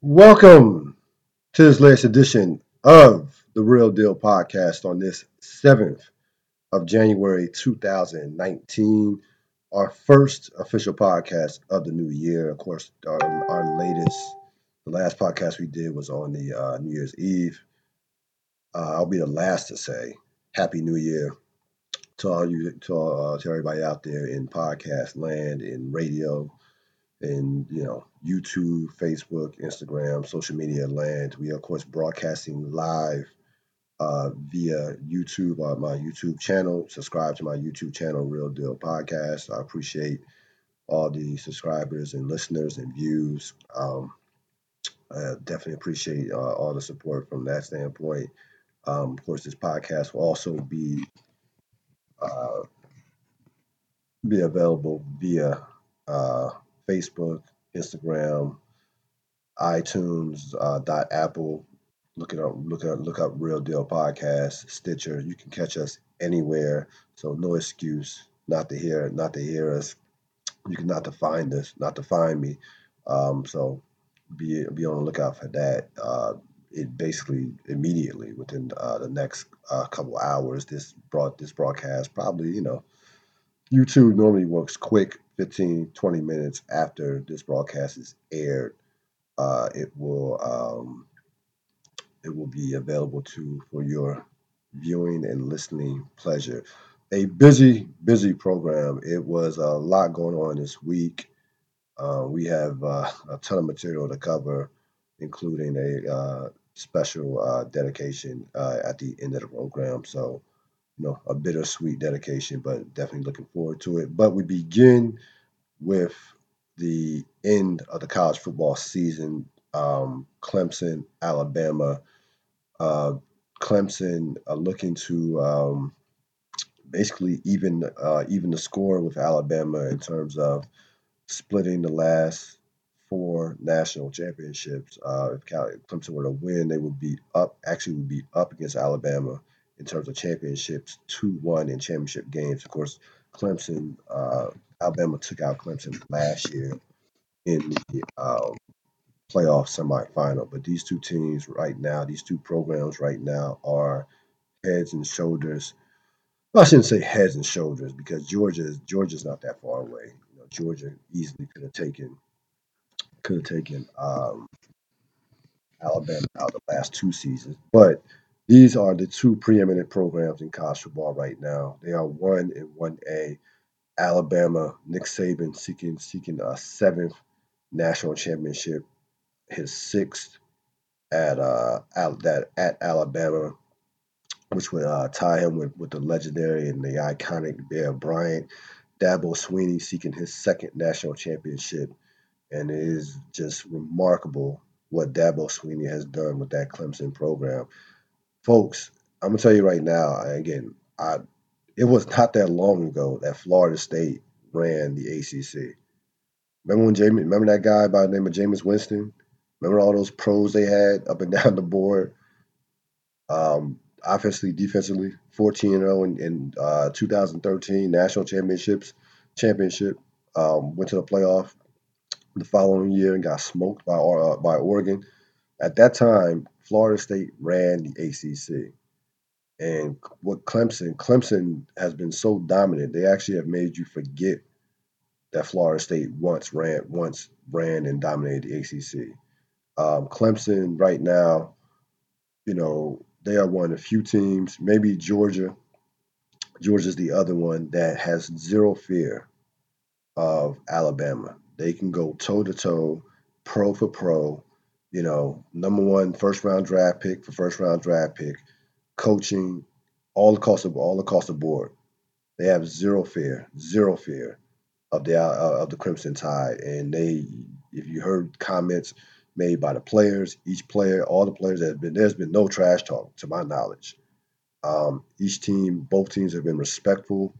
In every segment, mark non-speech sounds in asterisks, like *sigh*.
Welcome to this latest edition of the Real Deal Podcast on this 7th of January 2019, our first official podcast of the new year. Of course, our, our latest, the last podcast we did was on the uh, New Year's Eve. Uh, I'll be the last to say Happy New Year to all you, to, all, uh, to everybody out there in podcast land, in radio, in you know YouTube, Facebook, Instagram, social media land. We are of course broadcasting live uh, via YouTube on uh, my YouTube channel. Subscribe to my YouTube channel, Real Deal Podcast. I appreciate all the subscribers and listeners and views. Um, I definitely appreciate uh, all the support from that standpoint. Um, of course, this podcast will also be uh, be available via uh, Facebook, Instagram, iTunes, uh, dot Apple. Look it up. Look up. Look up Real Deal Podcast, Stitcher. You can catch us anywhere. So no excuse not to hear not to hear us. You can not to find us, not to find me. Um, so be be on the lookout for that. Uh, it basically immediately within uh, the next uh, couple hours. This brought this broadcast probably you know YouTube normally works quick 15 20 minutes after this broadcast is aired uh, it will um, it will be available to for your viewing and listening pleasure. A busy, busy program. It was a lot going on this week. Uh, we have uh, a ton of material to cover, including a uh, special uh, dedication uh, at the end of the program. So, you know, a bittersweet dedication, but definitely looking forward to it. But we begin with the end of the college football season. Um, Clemson, Alabama. Uh, Clemson uh, looking to um, basically even uh, even the score with Alabama in terms of splitting the last four national championships. Uh, if Clemson were to win, they would be up. Actually, would be up against Alabama in terms of championships, two one in championship games. Of course, Clemson, uh, Alabama took out Clemson last year in the um, playoff semifinal. But these two teams right now, these two programs right now, are heads and shoulders. Well, I shouldn't say heads and shoulders because Georgia is Georgia's not that far away. You know, Georgia easily could have taken could have taken um, Alabama out the last two seasons, but these are the two preeminent programs in college football right now. They are one and one A. Alabama, Nick Saban seeking seeking a seventh national championship, his sixth at uh at that at Alabama, which would uh, tie him with, with the legendary and the iconic Bear Bryant. Dabo Swinney seeking his second national championship, and it is just remarkable what Dabo Swinney has done with that Clemson program, folks. I'm gonna tell you right now. Again, I it was not that long ago that Florida State ran the ACC. Remember when Jamie? Remember that guy by the name of Jameis Winston? Remember all those pros they had up and *laughs* down the board? Um, offensively, defensively, 14 0 in, in uh, 2013 national championships championship. Um, went to the playoff the following year and got smoked by uh, by Oregon. At that time, Florida State ran the ACC, and what Clemson Clemson has been so dominant. They actually have made you forget that Florida State once ran once ran and dominated the ACC. Um, Clemson right now, you know, they are one of few teams, maybe Georgia. Georgia's the other one that has zero fear of Alabama. They can go toe to toe, pro for pro, you know, number one first round draft pick for first round draft pick, coaching, all across the all across the board. They have zero fear, zero fear of the uh, of the Crimson Tide, and they, if you heard comments made by the players, each player, all the players that have been there's been no trash talk to my knowledge. Um, each team, both teams have been respectful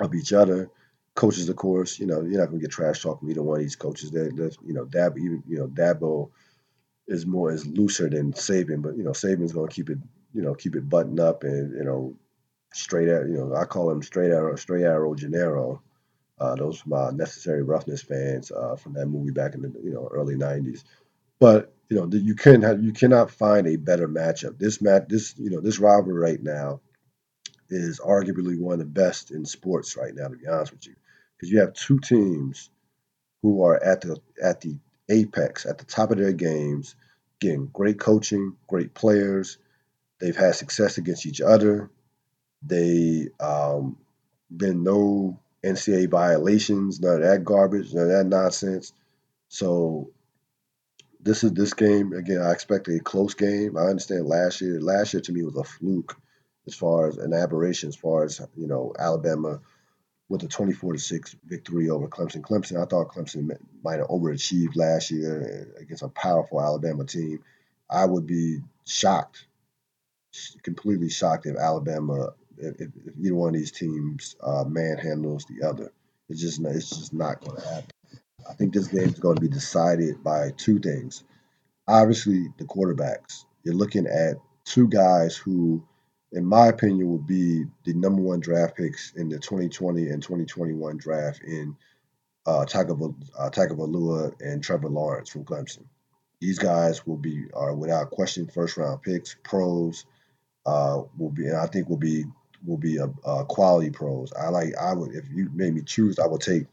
of each other. Coaches, of course, you know you're not gonna get trash talk from either one of these coaches. They, you know, Dab, even you know Dabo is more is looser than Saban, but you know Saban's gonna keep it, you know, keep it buttoned up and you know straight at you know I call him straight arrow, straight arrow Gennaro. Uh, those are my necessary roughness fans uh, from that movie back in the you know early '90s. But you know, you can have, you cannot find a better matchup. This match, this you know, this rivalry right now is arguably one of the best in sports right now. To be honest with you, because you have two teams who are at the at the apex, at the top of their games, getting great coaching, great players. They've had success against each other. They um, been no NCAA violations, none of that garbage, none of that nonsense. So this is this game again. I expect a close game. I understand last year. Last year to me was a fluke, as far as an aberration, as far as you know, Alabama with a 24 to 6 victory over Clemson. Clemson, I thought Clemson might have overachieved last year against a powerful Alabama team. I would be shocked, completely shocked if Alabama, if, if either one of these teams uh, manhandles the other. It's just it's just not going to happen. I think this game is going to be decided by two things. Obviously, the quarterbacks. You're looking at two guys who in my opinion, will be the number one draft picks in the 2020 and 2021 draft in uh, Tagovailoa uh, and Trevor Lawrence from Clemson. These guys will be are without question first round picks, pros. Uh, will be, and I think will be will be a, a quality pros. I like I would if you made me choose, I would take.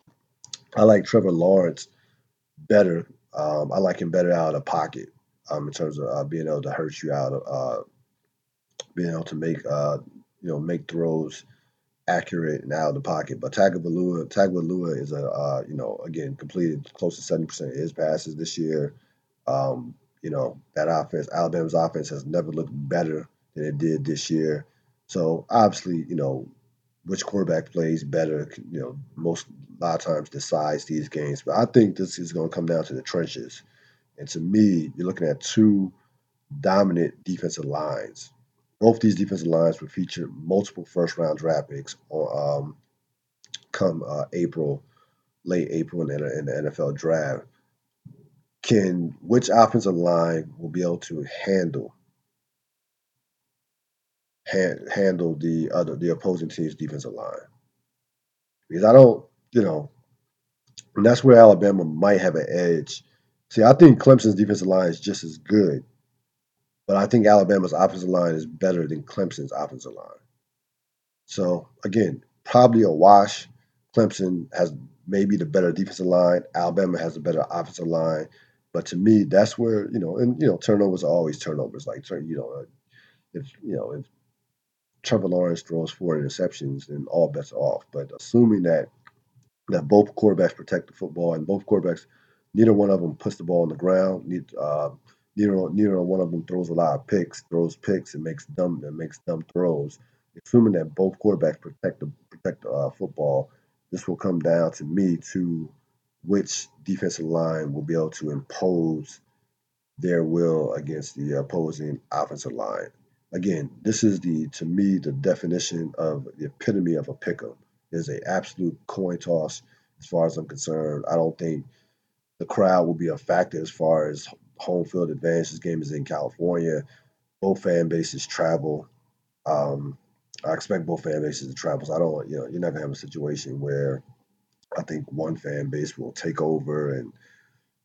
I like Trevor Lawrence better. Um, I like him better out of pocket um, in terms of uh, being able to hurt you out of uh, being able to make uh, you know make throws accurate and out of the pocket. But Tagovailoa, Tagovailoa is a uh, you know again completed close to seventy percent of his passes this year. Um, you know that offense, Alabama's offense has never looked better than it did this year. So obviously, you know which quarterback plays better. You know most a lot of times decides these games. But I think this is going to come down to the trenches. And to me, you're looking at two dominant defensive lines both these defensive lines will feature multiple first round draft picks um, come uh, April, late April in the, in the NFL draft. Can which offensive line will be able to handle handle the other the opposing team's defensive line? Because I don't, you know, and that's where Alabama might have an edge. See, I think Clemson's defensive line is just as good, but I think Alabama's offensive line is better than Clemson's offensive line. So again, probably a wash. Clemson has maybe the better defensive line. Alabama has a better offensive line. But to me, that's where you know, and you know, turnovers are always turnovers. Like you know, if you know if Trevor Lawrence throws four interceptions, then all bets are off. But assuming that that both quarterbacks protect the football and both quarterbacks, neither one of them puts the ball on the ground. Need, uh, neither, neither one of them throws a lot of picks, throws picks, and makes dumb and makes dumb throws assuming that both quarterbacks protect the protect the uh, football, this will come down to me to which defensive line will be able to impose their will against the opposing offensive line. Again, this is the to me the definition of the epitome of a pick'em. Is a absolute coin toss as far as I'm concerned. I don't think the crowd will be a factor as far as home field advantage. This game is in California. Both fan bases travel. Um, I expect both fan bases to travel. So I don't, you know, you're not gonna have a situation where I think one fan base will take over, and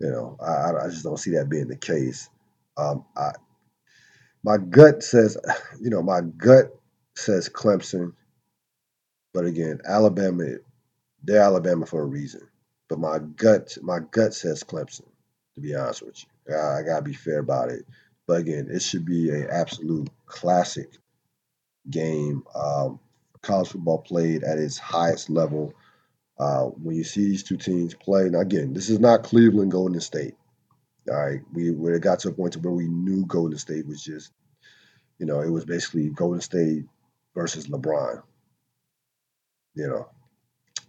you know, I, I just don't see that being the case. Um, I, my gut says, *sighs* you know, my gut says Clemson, but again, Alabama, they're Alabama for a reason. But my gut, my gut says Clemson. To be honest with you, I, gotta be fair about it. But again, it should be an absolute classic game. Um, college football played at its highest level. Uh, when you see these two teams play, now again, this is not Cleveland Golden State. All right, we it got to a point to where we knew Golden State was just, you know, it was basically Golden State versus LeBron. You know,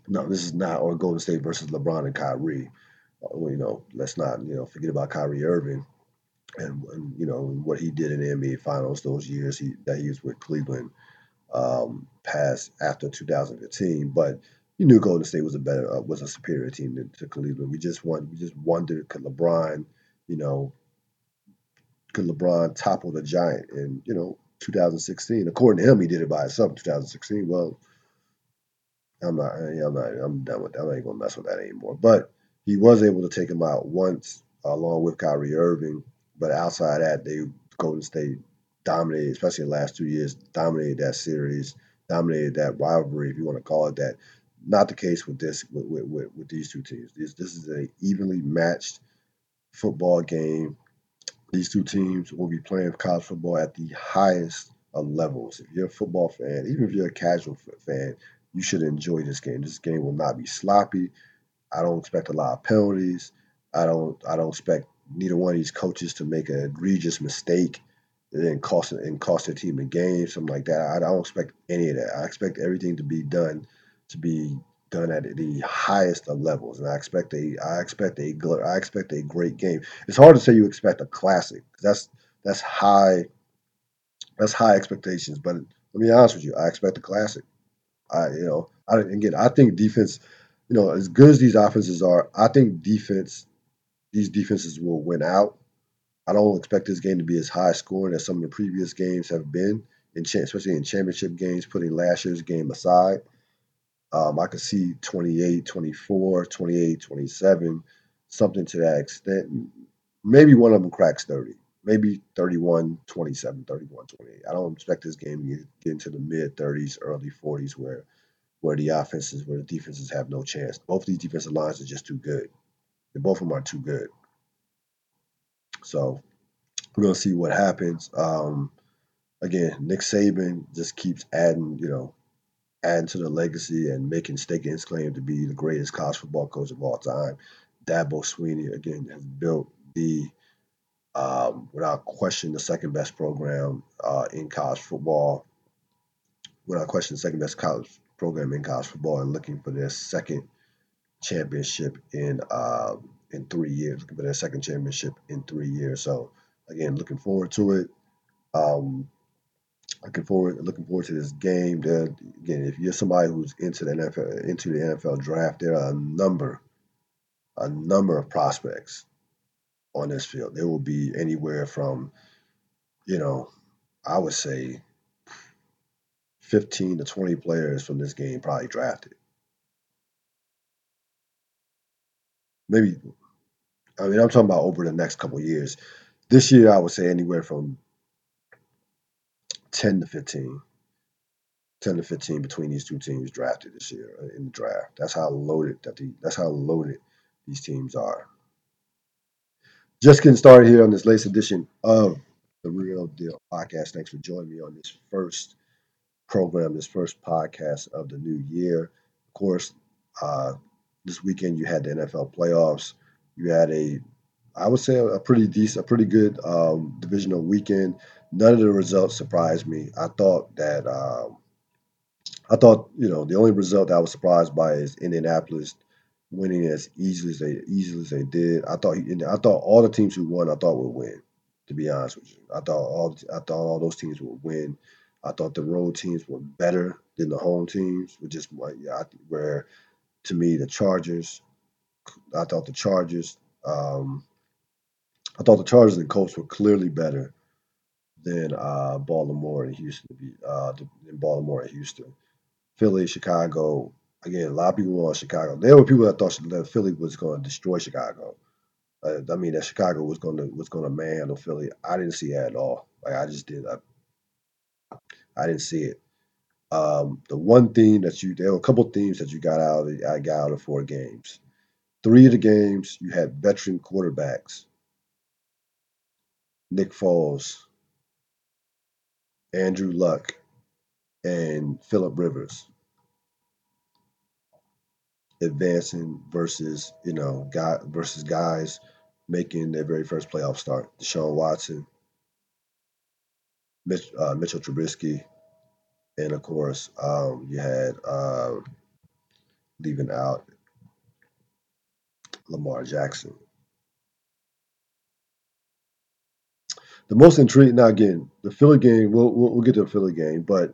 no, this is not or Golden State versus LeBron and Kyrie. Uh, you know, let's not you know forget about Kyrie Irving and, and you know what he did in the NBA Finals those years he, that he was with Cleveland um, past after 2015. But you knew Golden State was a better uh, was a superior team to, to Cleveland. We just want we just wondered could LeBron, you know, could LeBron topple the giant in you know 2016? According to him, he did it by himself in 2016. Well, I'm not. I'm not. I'm done with that. Not even gonna mess with that anymore. But he was able to take him out once along with Kyrie Irving. But outside that, they Golden State dominated, especially the last two years, dominated that series, dominated that rivalry, if you want to call it that. Not the case with this with with, with, with these two teams. This this is a evenly matched football game. These two teams will be playing college football at the highest of levels. If you're a football fan, even if you're a casual fan, you should enjoy this game. This game will not be sloppy. I don't expect a lot of penalties. I don't I don't expect neither one of these coaches to make an egregious mistake and then cost and cost their team a game, something like that. I don't expect any of that. I expect everything to be done to be done at the highest of levels, and I expect a I expect a I expect a great game. It's hard to say you expect a classic. That's that's high that's high expectations. But let me be honest with you, I expect a classic. I you know I again I think defense, you know, as good as these offenses are, I think defense these defenses will win out. I don't expect this game to be as high scoring as some of the previous games have been, in especially in championship games, putting last year's game aside. Um, I could see 28, 24, 28, 27, something to that extent. Maybe one of them cracks 30. Maybe 31, 27, 31, 28. I don't expect this game to get into the mid 30s, early 40s where where the offenses, where the defenses have no chance. Both these defensive lines are just too good. And both of them are too good. So we're gonna see what happens. Um, again, Nick Saban just keeps adding, you know, adding to the legacy and making staking his claim to be the greatest college football coach of all time. Dabo Swinney again has built the um, without question the second best program uh, in college football. Without question, the second best college program in college football, and looking for their second championship in uh, in three years. Looking for their second championship in three years. So again, looking forward to it. Um, looking forward looking forward to this game. There, again, if you're somebody who's into the NFL into the NFL draft, there are a number a number of prospects on this field. There will be anywhere from, you know, I would say 15 to 20 players from this game probably drafted. Maybe, I mean, I'm talking about over the next couple years. This year, I would say anywhere from 10 to 15. 10 to 15 between these two teams drafted this year uh, in the draft. That's how loaded that the, that's how loaded these teams are. Just getting started here on this latest edition of the Real Deal Podcast. Thanks for joining me on this first program, this first podcast of the new year. Of course, uh, this weekend you had the NFL playoffs. You had a, I would say, a pretty decent, a pretty good um, divisional weekend. None of the results surprised me. I thought that, um, I thought you know the only result that I was surprised by is Indianapolis winning as easily as they easily as they did. I thought I thought all the teams who won I thought would win. To be honest with you, I thought all I thought all those teams would win. I thought the road teams were better than the home teams, which is where to me the Chargers. I thought the Chargers. Um, I thought the Chargers and Colts were clearly better than uh, Baltimore and Houston. Uh, Baltimore and Houston, Philly, Chicago. Again, a lot of people were on Chicago. There were people that thought that Philly was going to destroy Chicago. Uh, I mean, that Chicago was going to was going to manhandle Philly. I didn't see that at all. Like I just did. I, I didn't see it. Um, the one theme that you there were a couple themes that you got out of the, I got out of four games. Three of the games you had veteran quarterbacks. Nick Foles, Andrew Luck, and Philip Rivers advancing versus you know guy versus guys making their very first playoff start. Deshaun Watson, Mitch, uh, Mitchell Trubisky, and of course um, you had uh, leaving out Lamar Jackson. The most intriguing now again the Philly game. We'll, we'll, we'll get to the Philly game, but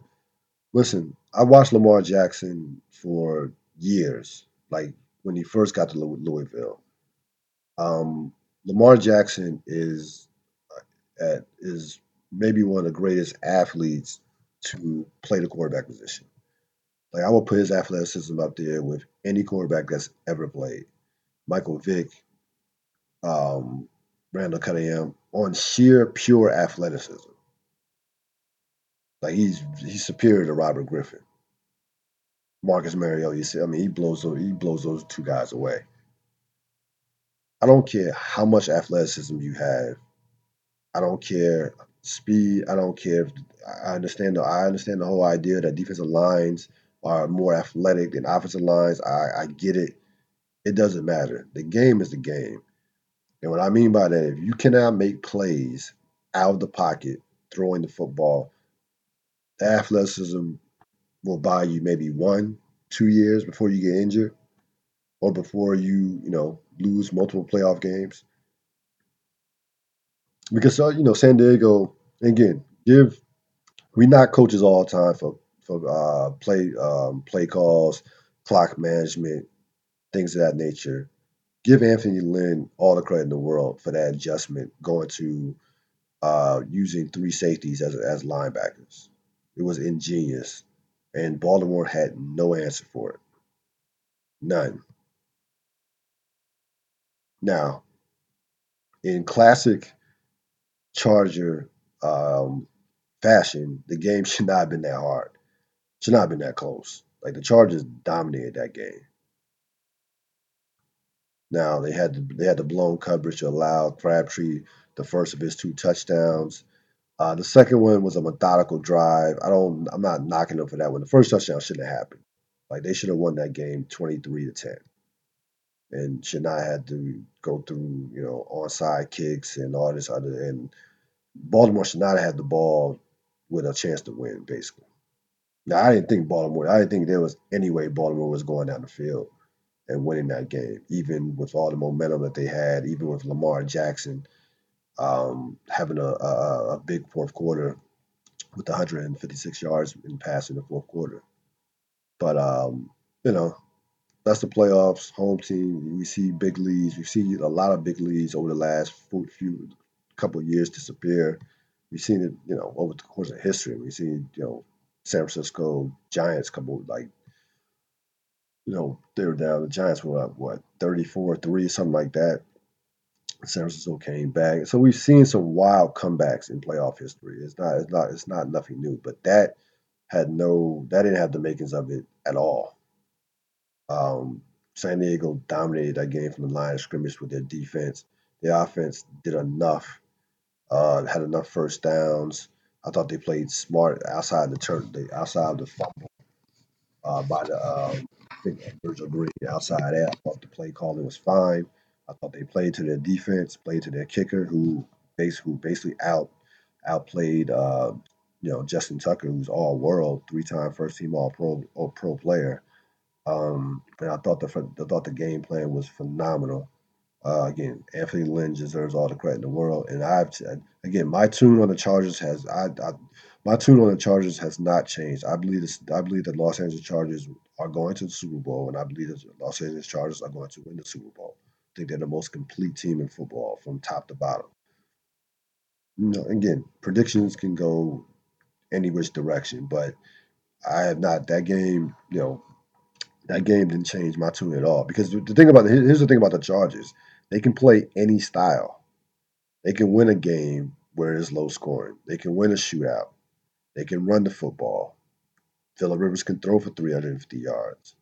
listen, I watched Lamar Jackson for years, like when he first got to Louisville. Um, Lamar Jackson is uh, at, is maybe one of the greatest athletes to play the quarterback position. Like I would put his athleticism up there with any quarterback that's ever played. Michael Vick, um, Randall Cunningham on sheer pure athleticism. Like he's he's superior to Robert Griffin. Marcus Mariota, you see, I mean, he blows those, he blows those two guys away. I don't care how much athleticism you have. I don't care speed. I don't care. If, I understand the I understand the whole idea that defensive lines are more athletic than offensive lines. I, I get it. It doesn't matter. The game is the game. And what I mean by that, if you cannot make plays out of the pocket throwing the football, athleticism will buy you maybe one, two years before you get injured or before you, you know, lose multiple playoff games. Because uh, you know, San Diego, again, give we not coaches all the time for for uh, play um, play calls, clock management, things of that nature. Give Anthony Lynn all the credit in the world for that adjustment, going to uh, using three safeties as as linebackers. It was ingenious, and Baltimore had no answer for it. None. Now, in classic Charger um, fashion, the game *laughs* should not have been that hard. Should not have been that close. Like the Chargers dominated that game. Now they had the, they had the blown coverage to allow Crabtree the first of his two touchdowns. Uh, the second one was a methodical drive. I don't. I'm not knocking them for that one. The first touchdown shouldn't have happened. Like they should have won that game 23 to 10, and not have to go through you know onside kicks and all this other. And Baltimore should not have had the ball with a chance to win. Basically, now I didn't think Baltimore. I didn't think there was any way Baltimore was going down the field and winning that game, even with all the momentum that they had, even with Lamar Jackson um, having a, a, a big fourth quarter with 156 yards in passing the fourth quarter. But um, you know, that's the playoffs. Home team. We see big leads. We see a lot of big leads over the last few couple years disappear. We've seen it, you know, over the course of history. We've seen, you know, San Francisco Giants couple like, you know, they were down. The Giants were up what 34-3, something like that. San Francisco came back. So we've seen some wild comebacks in playoff history. It's not it's not it's not nothing new, but that had no that didn't have the makings of it at all. Um, San Diego dominated that game from the line of scrimmage with their defense. The offense did enough, uh, had enough first downs. I thought they played smart outside the turn, outside of the fumble uh, by the um, I think Virgil Green outside that. I thought the play calling was fine. I thought they played to their defense, played to their kicker, who basically who basically out outplayed uh, you know Justin Tucker, who's all world, three time first team All Pro All Pro player. Um, and I thought the I thought the game plan was phenomenal. Uh, again, Anthony Lynn deserves all the credit in the world. And I've again, my tune on the Chargers has I, I my tune on the Chargers has not changed. I believe this, I believe that Los Angeles Chargers are going to the Super Bowl, and I believe that Los Angeles Chargers are going to win the Super Bowl I think they're the most complete team in football from top to bottom. You know, again, predictions can go any which direction, but I have not that game. You know, that game didn't change my tune at all because the thing about here's the thing about the Chargers, they can play any style. They can win a game where it's low scoring. They can win a shootout. They can run the football. Philip Rivers can throw for 350 yards.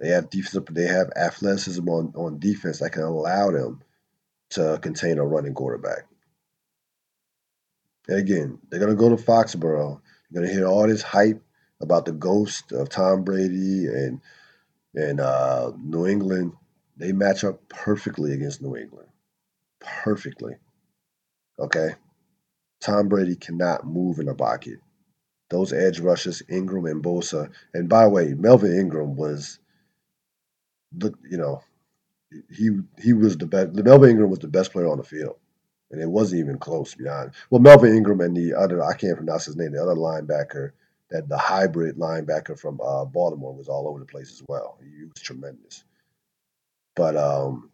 They have defensive. They have athleticism on on defense that can allow them to contain a running quarterback. And again, they're gonna go to Foxborough. You're gonna hear all this hype about the ghost of Tom Brady and and uh, New England. They match up perfectly against New England. Perfectly. Okay. Tom Brady cannot move in the pocket. Those edge rushes, Ingram and Bosa. And by the way, Melvin Ingram was the you know he he was the best. Melvin Ingram was the best player on the field, and it wasn't even close. Beyond well, Melvin Ingram and the other I can't pronounce his name. The other linebacker, that the hybrid linebacker from uh, Baltimore, was all over the place as well. He was tremendous. But um,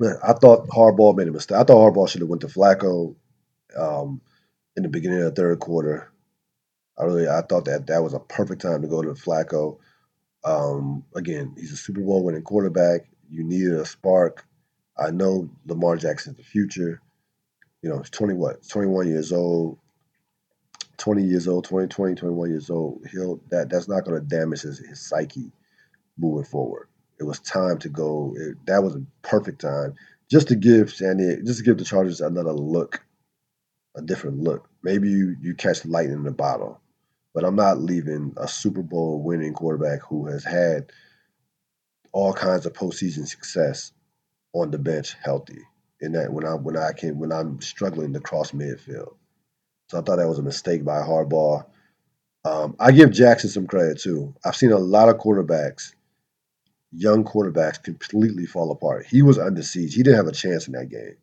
I thought Harbaugh made a mistake. I thought Harbaugh should have went to Flacco um, in the beginning of the third quarter. I really I thought that that was a perfect time to go to Flacco. Um, again, he's a Super Bowl winning quarterback. You needed a spark. I know Lamar Jackson's the future. You know, he's 20 what? 21 years old. 20 years old, 20, 20, 21 years old. He'll that that's not going to damage his, his psyche moving forward. It was time to go. It, that was a perfect time just to give Sandy, just to give the Chargers another look, a different look. Maybe you you catch lightning in the bottle, but I'm not leaving a Super Bowl winning quarterback who has had all kinds of postseason success on the bench healthy. And that when I when I can when I'm struggling to cross midfield. So I thought that was a mistake by Harbaugh. Um, I give Jackson some credit too. I've seen a lot of quarterbacks, young quarterbacks, completely fall apart. He was under siege. He didn't have a chance in that game.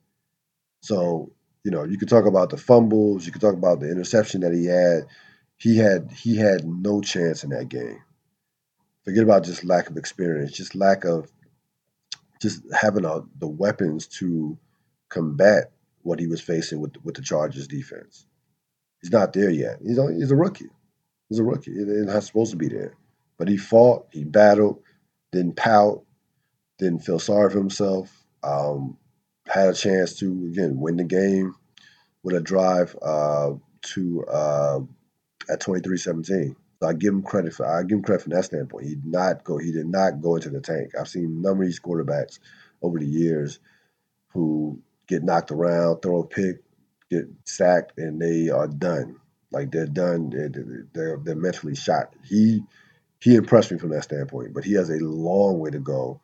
So you know, you could talk about the fumbles. You could talk about the interception that he had. He had he had no chance in that game. Forget about just lack of experience, just lack of just having a, the weapons to combat what he was facing with with the Chargers defense. He's not there yet. He's only, he's a rookie. He's a rookie. He's not supposed to be there. But he fought, he battled, didn't pout, didn't feel sorry for himself. Um, had a chance to again win the game with a drive uh, to uh, at 23-17. So I give him credit for I give him credit from that standpoint. He did not go he did not go into the tank. I've seen a number of these quarterbacks over the years who get knocked around, throw a pick, get sacked, and they are done. Like they're done. They're, they're, they're mentally shot. He he impressed me from that standpoint, but he has a long way to go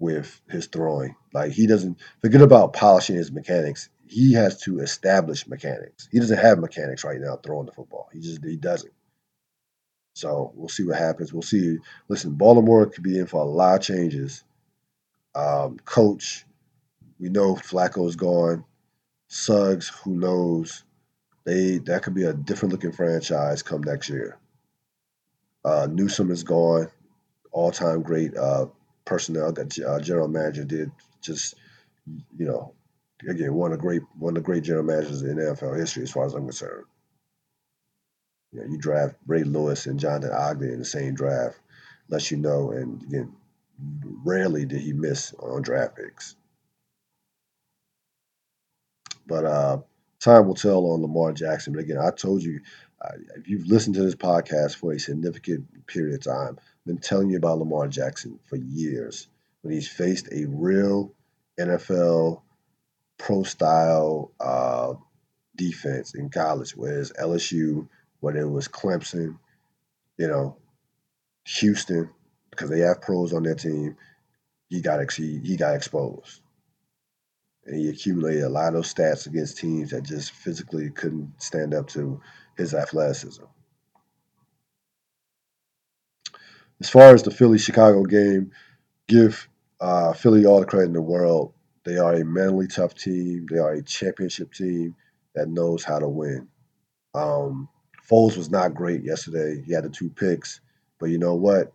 with his throwing. Like he doesn't forget about polishing his mechanics. He has to establish mechanics. He doesn't have mechanics right now throwing the football. He just he doesn't. So we'll see what happens. We'll see. Listen, Baltimore could be in for a lot of changes. Um, coach, we know Flacco's gone. Suggs, who knows? They that could be a different looking franchise come next year. Uh, Newsome is gone. All time great uh, personnel that uh, general manager did. Just you know, again, one of the great one of the great general managers in NFL history, as far as I'm concerned. You know, you draft Ray Lewis and Jonathan Ogden in the same draft, lets you know. And again, rarely did he miss on draft picks. But uh, time will tell on Lamar Jackson. But again, I told you, uh, if you've listened to this podcast for a significant period of time, I've been telling you about Lamar Jackson for years. When he's faced a real NFL pro style uh, defense in college, whereas LSU, whether it was Clemson, you know, Houston, because they have pros on their team, he got he, he got exposed. And he accumulated a lot of stats against teams that just physically couldn't stand up to his athleticism. As far as the Philly Chicago game, give uh, Philly all the credit in the world. They are a mentally tough team. They are a championship team that knows how to win. Um, Foles was not great yesterday. He had the two picks, but you know what?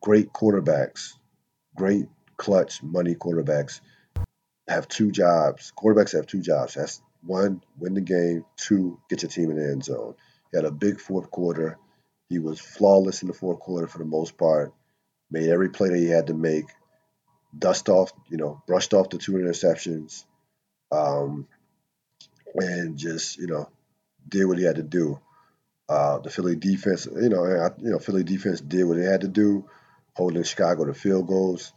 Great quarterbacks, great clutch money quarterbacks have two jobs. Quarterbacks have two jobs. That's one, win the game. Two, get your team in the end zone. He had a big fourth quarter. He was flawless in the fourth quarter for the most part. Made every play that he had to make. Dust off, you know, brushed off the two interceptions, um, and just you know did what he had to do. Uh, the Philly defense, you know, you know, Philly defense did what they had to do, holding Chicago to field goals.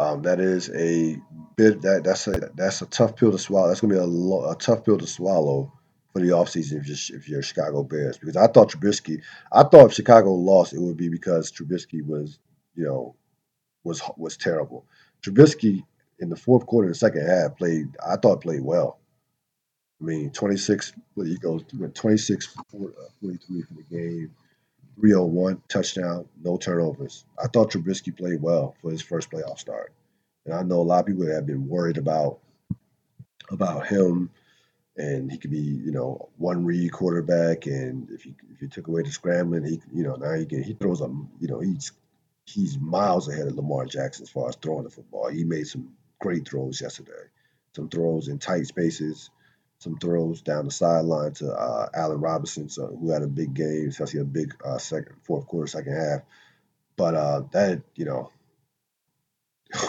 Um, that is a bit that that's a that's a tough pill to swallow. That's gonna be a, lo- a tough pill to swallow for the offseason if you're if you're Chicago Bears because I thought Trubisky, I thought if Chicago lost it would be because Trubisky was you know was was terrible. Trubisky in the fourth quarter the second half played I thought played well. I mean 26 he goes 26 43 for the game. 301 touchdown, no turnovers. I thought Trubisky played well for his first playoff start, and I know a lot of people have been worried about about him, and he could be you know one read quarterback, and if you if you took away the scrambling, he you know now he can he throws a you know he's he's miles ahead of Lamar Jackson as far as throwing the football. He made some great throws yesterday, some throws in tight spaces some throws down the sideline to uh, Allen Robinson, so who had a big game, especially a big uh, second, fourth quarter, second half. But uh, that you know, *laughs*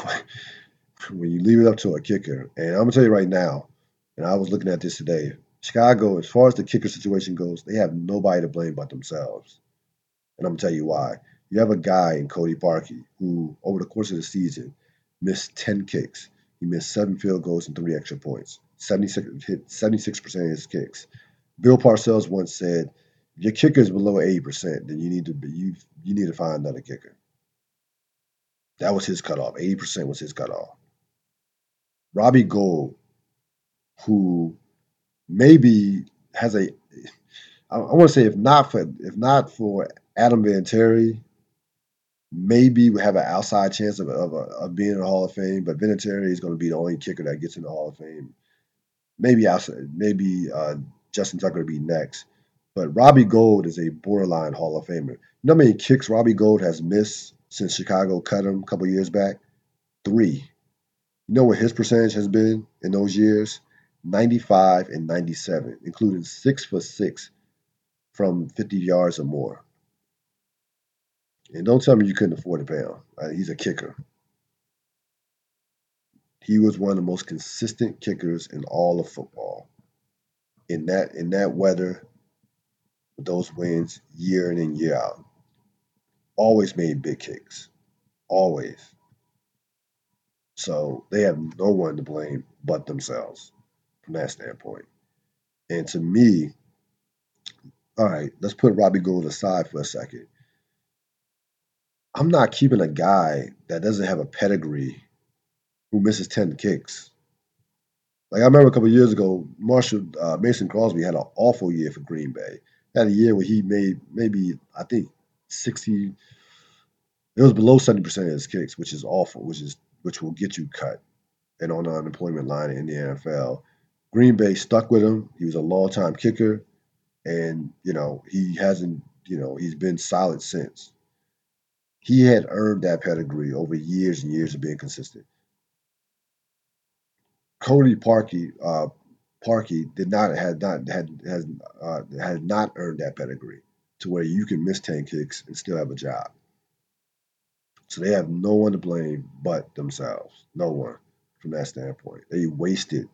when you leave it up to a kicker, and I'm gonna tell you right now, and I was looking at this today. Chicago, as far as the kicker situation goes, they have nobody to blame but themselves. And I'm gonna tell you why. You have a guy in Cody Parkey who, over the course of the season, missed 10 kicks. He missed seven field goals and three extra points. 76 hit 76% of his kicks. Bill Parcells once said, if your kicker is below 80%, then you need to you you need to find another kicker. That was his cutoff. 80% was his cutoff. Robbie Gould, who maybe has a I, I want to say if not for if not for Adam Vinatieri, maybe we have an outside chance of, of, of being in the Hall of Fame, but Vinatieri is going to be the only kicker that gets in the Hall of Fame. Maybe outside, maybe uh, Justin Tucker to be next. But Robbie Gould is a borderline Hall of Famer. You know how many kicks Robbie Gould has missed since Chicago cut him a couple years back? Three. You know what his percentage has been in those years? 95 and 97, including six for six from 50 yards or more. And don't tell me you couldn't afford to pay him. Uh, he's a kicker. He was one of the most consistent kickers in all of football. In that in that weather, with those wins, year in and year out, always made big kicks, always. So they have no one to blame but themselves from that standpoint. And to me, all right, let's put Robbie Gould aside for a second. I'm not keeping a guy that doesn't have a pedigree who misses 10 kicks. Like I remember a couple years ago, Marshall uh, Mason Crosby had an awful year for Green Bay. Had a year where he made maybe I think 60. It was below 70 percent of his kicks, which is awful, which is which will get you cut and on the unemployment line in the NFL. Green Bay stuck with him. He was a long time kicker, and you know he hasn't. You know he's been solid since. He had earned that pedigree over years and years of being consistent. Cody Parkey, uh, Parkey did not had not had has uh, had not earned that pedigree to where you can miss ten kicks and still have a job. So they have no one to blame but themselves. No one from that standpoint. They wasted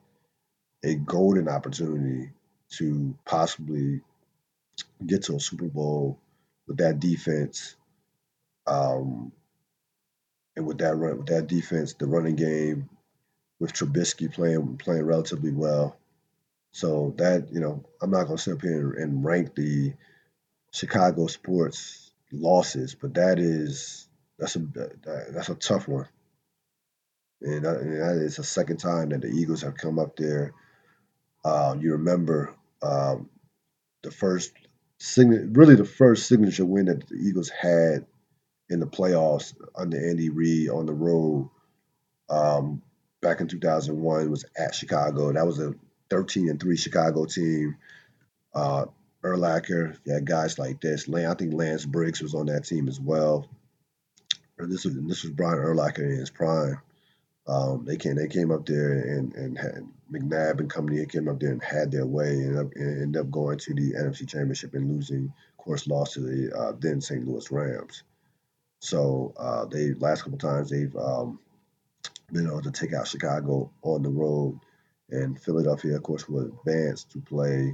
a golden opportunity to possibly get to a Super Bowl with that defense. Um, and with that run, with that defense, the running game, with Trubisky playing playing relatively well. So that you know, I'm not to sit up here and rank the Chicago sports losses, but that is that's a that's a tough one, and that, and that is the second time that the Eagles have come up there. Uh, you remember um, the first sign- really the first signature win that the Eagles had in the playoffs under Andy Reid on the road um, back in 2001 was at Chicago. That was a 13 and 3 Chicago team. Uh, Urlacher, you had guys like this. I think Lance Briggs was on that team as well. This was this was Brian Urlacher in his prime. Um, they came they came up there and and had McNabb and company came up there and had their way and ended up, and ended up going to the NFC Championship and losing, of course, lost to the uh, then St. Louis Rams. So uh, they last couple times they've um, been able to take out Chicago on the road, and Philadelphia, of course, will advance to play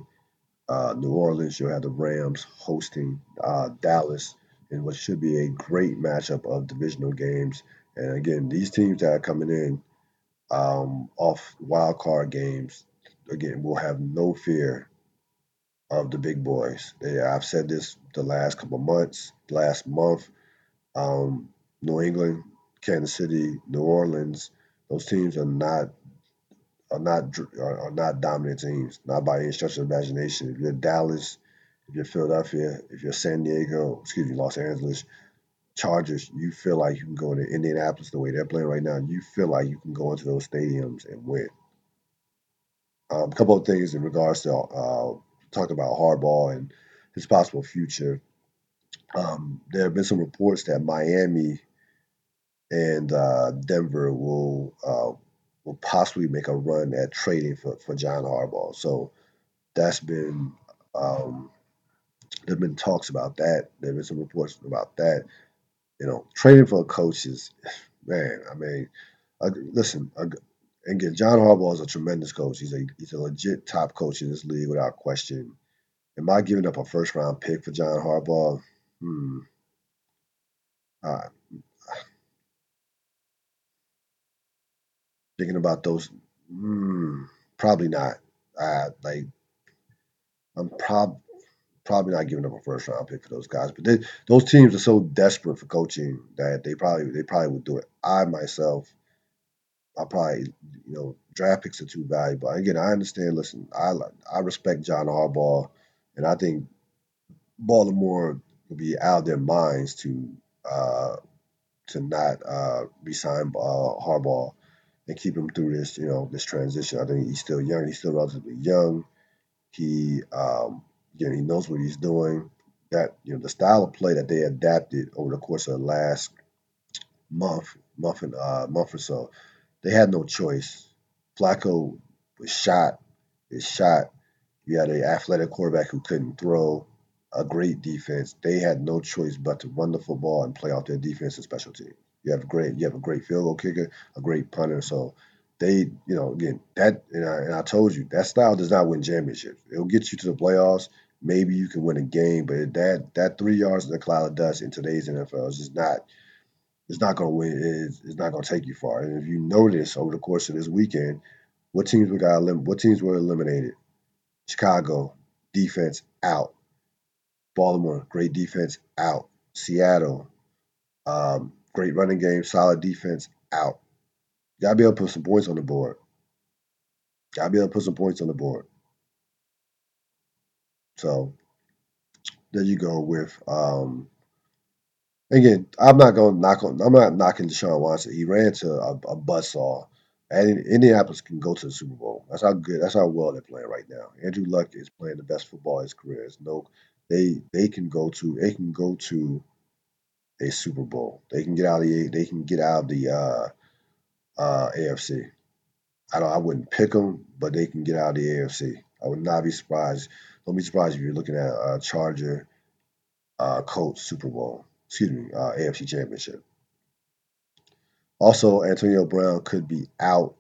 uh, New Orleans. You'll have the Rams hosting uh, Dallas in what should be a great matchup of divisional games. And again, these teams that are coming in um, off wild card games, again, will have no fear of the big boys. They, I've said this the last couple months, last month. Um, New England, Kansas City, New Orleans, those teams are not are not are, not dominant teams, not by any stretch of imagination. If you're Dallas, if you're Philadelphia, if you're San Diego, excuse me, Los Angeles Chargers, you feel like you can go into Indianapolis the way they're playing right now. You feel like you can go into those stadiums and win. Um, a couple of things in regards to uh, talk about Harbaugh and his possible future. Um, there have been some reports that Miami and uh, Denver will uh, will possibly make a run at trading for, for John Harbaugh. So that's been um, there've been talks about that. There've been some reports about that. You know, trading for a coach is man. I mean, Uh, listen, uh, again, John Harbaugh is a tremendous coach. He's a he's a legit top coach in this league without question. Am I giving up a first round pick for John Harbaugh? Hmm. Uh, thinking about those, hmm, probably not. Uh, like I'm prob probably not giving up a first round pick for those guys. But they, those teams are so desperate for coaching that they probably they probably would do it. I myself, I probably you know draft picks are too valuable. Again, I understand. Listen, I I respect John Harbaugh, and I think Baltimore will be out of their minds to uh, to not uh, resign uh, Harbaugh and keep him through this you know this transition. I think he's still young. He's still relatively young. He um, you know, he knows what he's doing. That you know the style of play that they adapted over the course of the last month, month and uh, month or so, they had no choice. Flacco was shot. His shot. You had an athletic quarterback who couldn't throw. A great defense. They had no choice but to run the football and play off their defense and special teams. You have a great, you have a great field goal kicker, a great punter. So they, you know, again, that and I, and I told you that style does not win championships. It'll get you to the playoffs. Maybe you can win a game, but that that three yards in the cloud of dust in today's NFL is just not. It's not going to win. It's, it's not going to take you far. And if you notice over the course of this weekend, what teams we got? What teams were eliminated? Chicago defense out. Baltimore great defense out. Seattle um, great running game, solid defense out. You gotta be able to put some points on the board. You Gotta be able to put some points on the board. So there you go with um, again, I'm not going to knock on. I'm not knocking Deshaun Watson. He ran to a, a buzzsaw. And Indianapolis can go to the Super Bowl. That's how good. That's how well they're playing right now. Andrew Luck is playing the best football of his career. There's no, they they can go to they can go to a Super Bowl. They can get out of the they can get out of the uh, uh, AFC. I don't. I wouldn't pick them, but they can get out of the AFC. I would not be surprised. Don't be surprised if you're looking at a Charger, uh, Colts Super Bowl. Excuse me, uh, AFC Championship. Also, Antonio Brown could be out.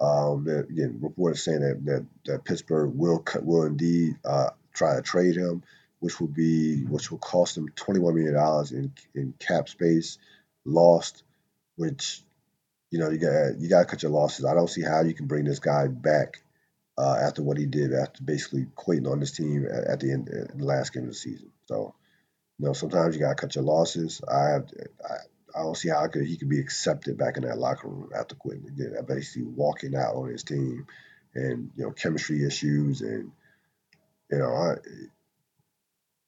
Um, again, reports saying that, that that Pittsburgh will will indeed uh, try to trade him, which will be which will cost them twenty one million dollars in in cap space lost, which you know you got you got to cut your losses. I don't see how you can bring this guy back uh, after what he did after basically quitting on this team at, at the end in the last game of the season. So you know sometimes you got to cut your losses. I have I, I don't see how could, he could be accepted back in that locker room after quitting again. Basically walking out on his team, and you know chemistry issues, and you know I,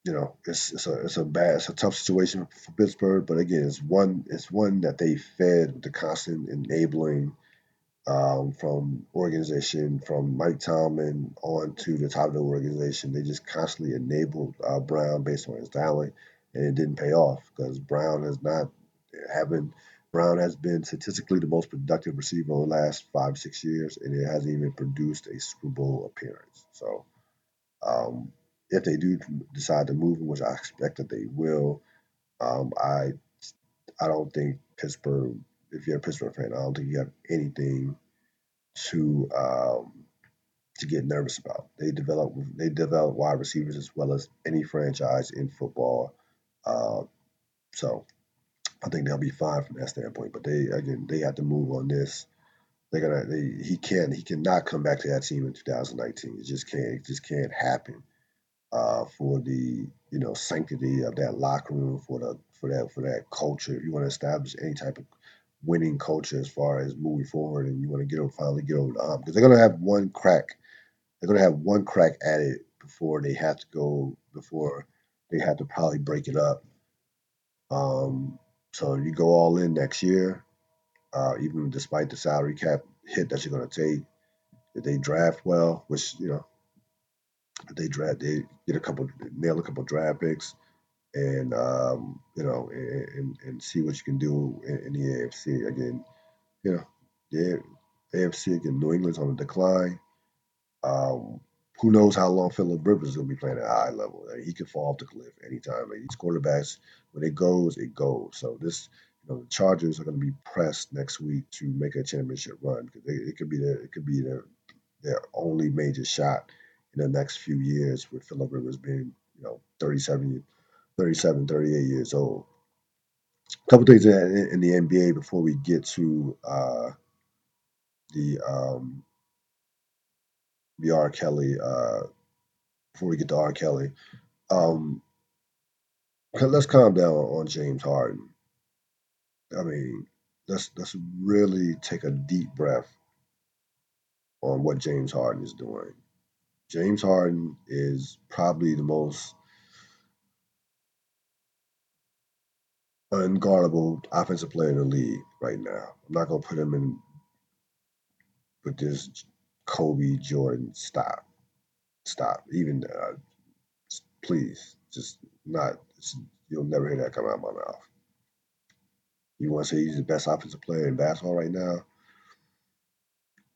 you know it's it's a it's a bad it's a tough situation for Pittsburgh. But again, it's one it's one that they fed with the constant enabling um, from organization, from Mike Tomlin on to the top of the organization. They just constantly enabled uh, Brown based on his talent, and it didn't pay off because Brown has not having Brown has been statistically the most productive receiver in the last five six years, and it hasn't even produced a Super Bowl appearance. So, um, if they do decide to move him, which I expect that they will, um, I I don't think Pittsburgh. If you're a Pittsburgh fan, I don't think you have anything to um, to get nervous about. They develop they develop wide receivers as well as any franchise in football. Uh, so I think they'll be fine from that standpoint. But they again they have to move on this. They're gonna they he can he cannot come back to that team in 2019. It just can't it just can't happen. Uh, for the you know sanctity of that locker room, for the for that for that culture, you want to establish any type of winning culture as far as moving forward, and you want to get over finally get over the hump because they're gonna have one crack. They're gonna have one crack at it before they have to go before they have to probably break it up. Um, so you go all in next year, uh, even despite the salary cap hit that you're gonna take. If they draft well, which you know, if they draft, they get a couple, nail a couple draft picks, and um, you know, and, and see what you can do in, in the AFC again. You know, the AFC again, New England's on the decline. Um, who knows how long Philip Rivers is going to be playing at a high level? He could fall off the cliff anytime. Like these quarterbacks, when it goes, it goes. So this you know the Chargers are going to be pressed next week to make a championship run because it could be their it could be their their only major shot in the next few years with Philip Rivers being you know 37, 37 38 years old. A couple things in, the NBA before we get to uh, the um, the R. Kelly. Uh, before we get to R. Kelly, um, let's calm down on James Harden. I mean, let's let's really take a deep breath on what James Harden is doing. James Harden is probably the most unguardable offensive player in the league right now. I'm not gonna put him in with this Kobe Jordan. Stop, stop. Even uh, please, just not. You'll never hear that come out of my mouth. You want to say he's the best offensive player in basketball right now?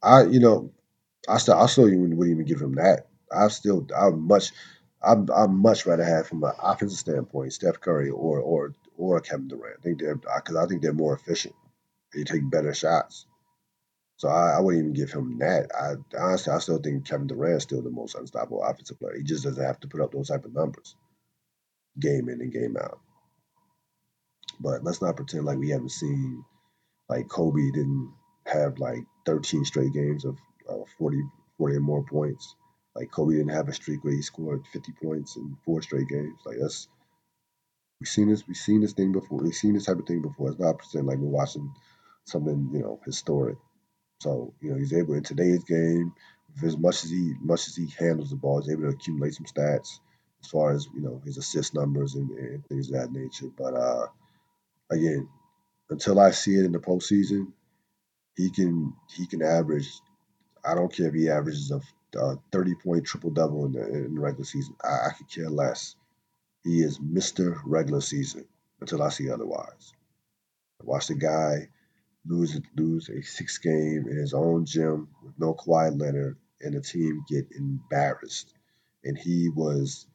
I, you know, I still, I still even wouldn't even give him that. I still, I much, I'm, I much rather have from an offensive standpoint Steph Curry or or or Kevin Durant. I think they're because I think they're more efficient. They take better shots. So I, I wouldn't even give him that. I honestly, I still think Kevin Durant is still the most unstoppable offensive player. He just doesn't have to put up those type of numbers, game in and game out. But let's not pretend like we haven't seen, like Kobe didn't have like 13 straight games of uh, 40, 40 or more points. Like Kobe didn't have a streak where he scored 50 points in four straight games. Like that's we've seen this we've seen this thing before. We've seen this type of thing before. It's not pretend like we're watching something, you know, historic. So, you know, he's able in today's game, as much as he much as he handles the ball, he's able to accumulate some stats as far as, you know, his assist numbers and, and things of that nature. But uh again, until I see it in the postseason, he can he can average. I don't care if he averages a, a thirty point triple double in the, in the regular season. I, I could care less. He is Mister Regular Season until I see otherwise. Watch the guy lose lose a six game in his own gym with no Kawhi Leonard, and the team get embarrassed. And he was,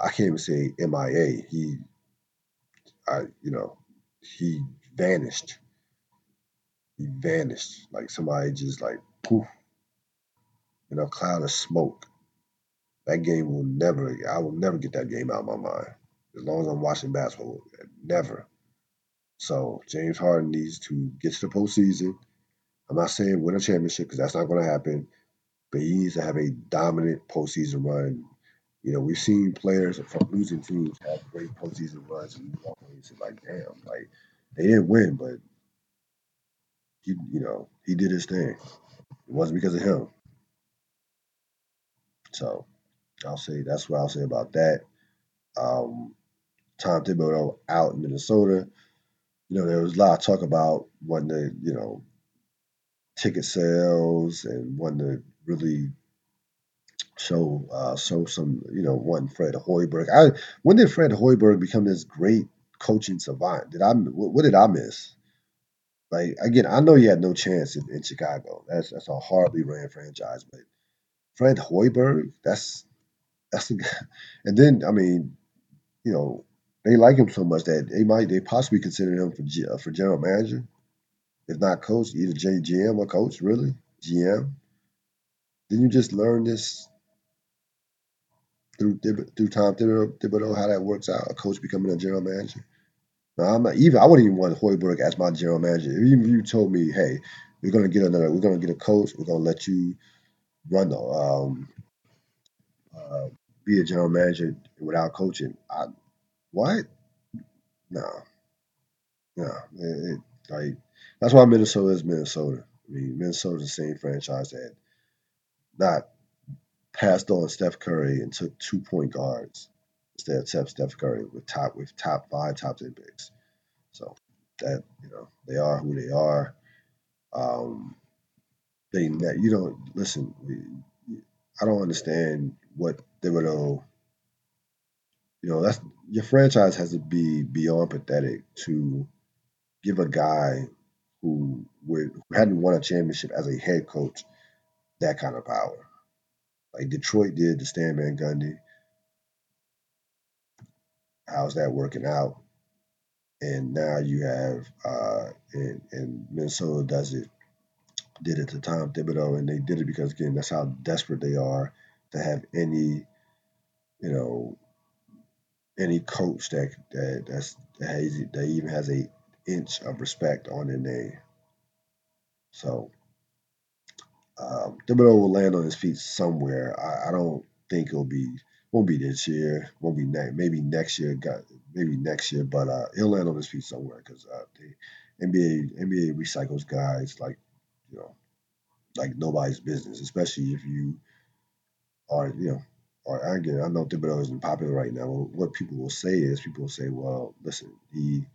I can't even say MIA. He, I, you know, he vanished. He vanished like somebody just like poof in a cloud of smoke. That game will never, I will never get that game out of my mind. As long as I'm watching basketball, never. So James Harden needs to get to the postseason. I'm not saying win a championship because that's not going to happen, but he needs to have a dominant postseason run. You know, we've seen players from losing teams have great postseason runs, and you walk away and say, like, damn, like they didn't win, but he, you know, he did his thing. It wasn't because of him. So I'll say that's what I'll say about that. Um, Tom Thibodeau out in Minnesota. You know, there was a lot of talk about when the, you know, ticket sales and wanting to really show uh, show some, you know, one Fred Hoiberg. I when did Fred Hoiberg become this great coaching savant? Did I what, what did I miss? Like again, I know you had no chance in, in Chicago. That's that's a horribly ran franchise, but Fred Hoiberg, that's that's the. And then I mean, you know, they like him so much that they might they possibly consider him for uh, for general manager, if not coach, either J, GM or coach. Really, GM. Didn't you just learn this through through Tom Thibodeau, Thibodeau how that works out? A coach becoming a general manager. Now, I'm not even. I wouldn't even want Hoiberg as my general manager. Even if you told me, hey, we're gonna get another, we're gonna get a coach, we're gonna let you the um, uh, be a general manager without coaching. I, what? No, no. It, it, like that's why Minnesota is Minnesota. I mean, Minnesota's the same franchise that not passed on Steph Curry and took two point guards instead of Steph Curry with top with top five, top ten picks. So that you know they are who they are. Um, they you don't listen. I don't understand what Thibodeau. You know that's your franchise has to be beyond pathetic to give a guy who, would, who hadn't won a championship as a head coach that kind of power. Like Detroit did to Stan Van Gundy. How's that working out? and now you have uh, and, and Minnesota does it did it to Tom Thibodeau, and they did it because again that's how desperate they are to have any you know any coach that that that's that, has, that even has a inch of respect on their name. So um, Thibodeau will land on his feet somewhere. I, I don't think it'll be won't be this year, won't be next, maybe next year, got maybe next year, but uh, he'll land on his feet somewhere because uh, the NBA NBA recycles guys like you know like nobody's business, especially if you are you know. Or again, I know Thibodeau isn't popular right now. What people will say is, people will say, "Well, listen, he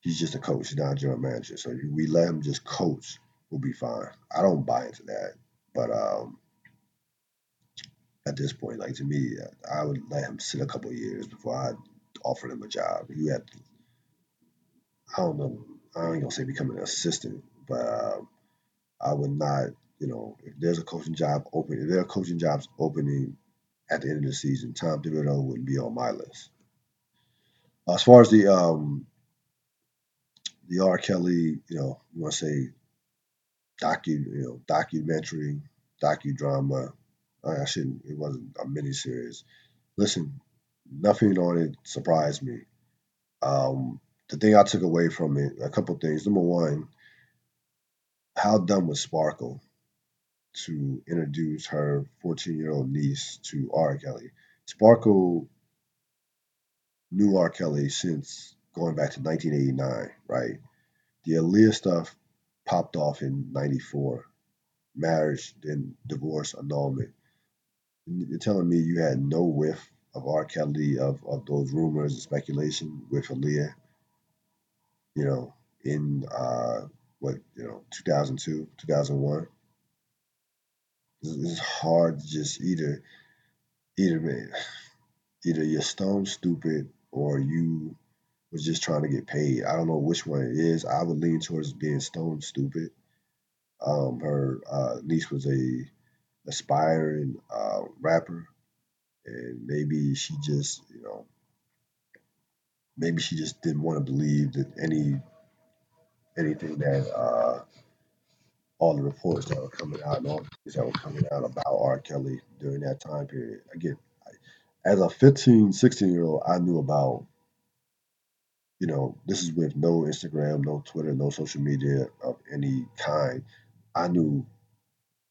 he's just a coach, not a general manager. So if we let him just coach, we'll be fine." I don't buy into that, but um, at this point, like to me, I would let him sit a couple years before I offered him a job. He had, I don't know, I ain't gonna say become an assistant, but um, I would not, you know, if there's a coaching job open, if there are coaching jobs opening at the end of the season, Tom Thibodeau wouldn't be on my list. As far as the um, the R. Kelly, you know, you want to say docu, you know, documentary, docudrama. I shouldn't. It wasn't a miniseries. Listen, nothing on it surprised me. Um, the thing I took away from it, a couple things. Number one, how dumb was Sparkle to introduce her 14 year old niece to R. Kelly? Sparkle knew R. Kelly since going back to 1989, right? The Aaliyah stuff popped off in 94. Marriage, then divorce, annulment. You're telling me you had no whiff of R. Kelly, of, of those rumors and speculation with Aaliyah, you know, in uh, what, you know, 2002, 2001? It's hard to just either, either, man, either you're stone stupid or you was just trying to get paid. I don't know which one it is. I would lean towards being stone stupid. Um, her uh, niece was a aspiring uh, rapper, and maybe she just, you know, maybe she just didn't want to believe that any anything that uh, all the reports that were coming out all things that were coming out about R. Kelly during that time period. Again, as a 15, 16 year old, I knew about, you know, this is with no Instagram, no Twitter, no social media of any kind. I knew,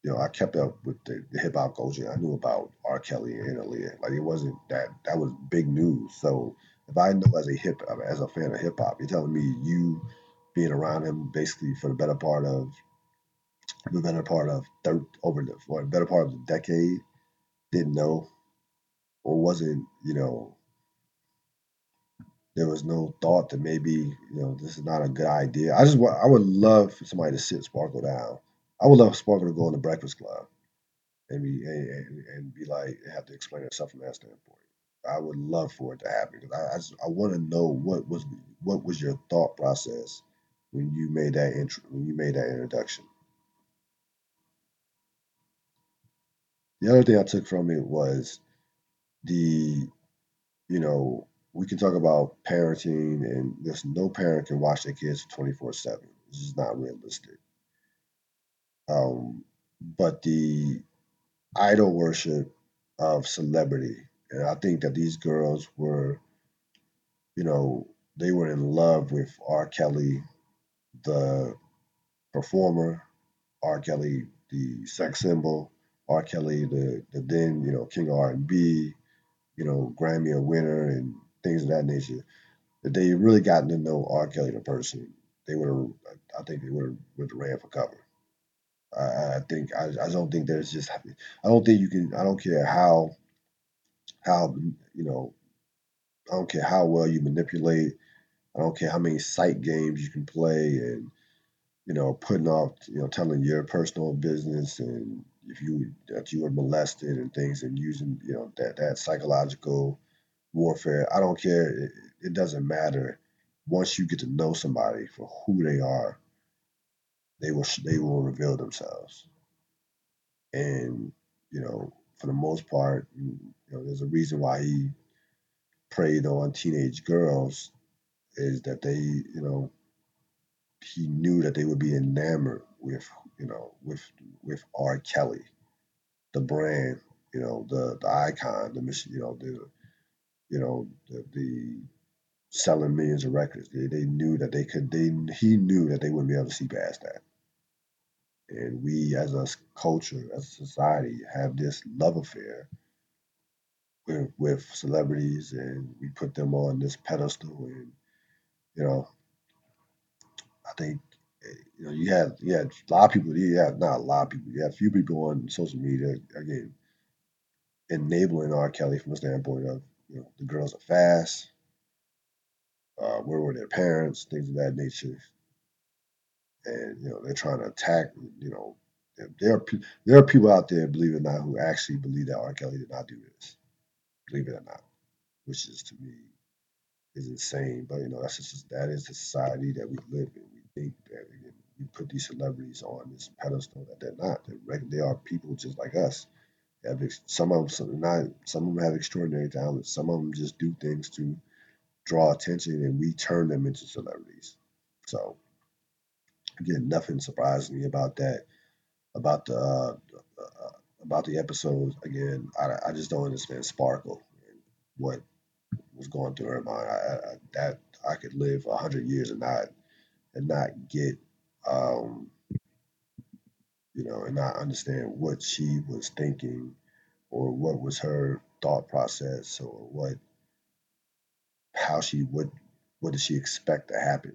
you know, I kept up with the, the hip hop culture. I knew about R. Kelly and Aaliyah. Like it wasn't that that was big news. So if I know as a hip as a fan of hip hop, you're telling me you being around him basically for the better part of the better part of third over the for better part of the decade didn't know or wasn't you know there was no thought that maybe you know this is not a good idea. I just I would love for somebody to sit Sparkle down. I would love Sparkle to go in the Breakfast Club and be and, and, and be like have to explain herself from that standpoint. I would love for it to happen because I I, I want to know what was what was your thought process when you made that intro when you made that introduction. The other thing I took from it was the you know, we can talk about parenting, and there's no parent can watch their kids 24 7. This is not realistic. Um, but the idol worship of celebrity, and I think that these girls were, you know, they were in love with R. Kelly, the performer, R. Kelly, the sex symbol, R. Kelly, the the then you know king of R and B, you know Grammy winner and things of that nature. if they really gotten to know R. Kelly the person, they would have. I think they would have would have ran for cover. I, I think I, I don't think there's just. I don't think you can. I don't care how how you know. I don't care how well you manipulate. I don't care how many sight games you can play, and you know, putting off, you know, telling your personal business and if you that you were molested and things, and using you know that that psychological warfare. I don't care. It, it doesn't matter. Once you get to know somebody for who they are, they will they will reveal themselves. And you know, for the most part, you know, there's a reason why he preyed on teenage girls is that they, you know, he knew that they would be enamored with, you know, with with R. Kelly, the brand, you know, the the icon, the mission, you know, the you know, the, the selling millions of records. They, they knew that they could. They he knew that they wouldn't be able to see past that. And we, as a culture, as a society, have this love affair with, with celebrities, and we put them on this pedestal. And you know, I think you know you have you have a lot of people. You have not a lot of people. You have few people on social media again enabling R. Kelly from the standpoint of you know the girls are fast. Uh, where were their parents? Things of that nature. and you know they're trying to attack. You know, there are there are people out there, believe it or not, who actually believe that R. Kelly did not do this. Believe it or not, which is to me is insane. But you know, that's just that is the society that we live in. We think that we put these celebrities on this pedestal that they're not. They're they are people just like us. They have some of them some not some of them have extraordinary talent. Some of them just do things to draw attention, and we turn them into celebrities. So again, nothing surprising me about that. About the uh, uh, about the episodes again, I, I just don't understand Sparkle and what was going through her mind. I, I, that I could live a hundred years and not and not get um, you know and not understand what she was thinking or what was her thought process or what how she what what did she expect to happen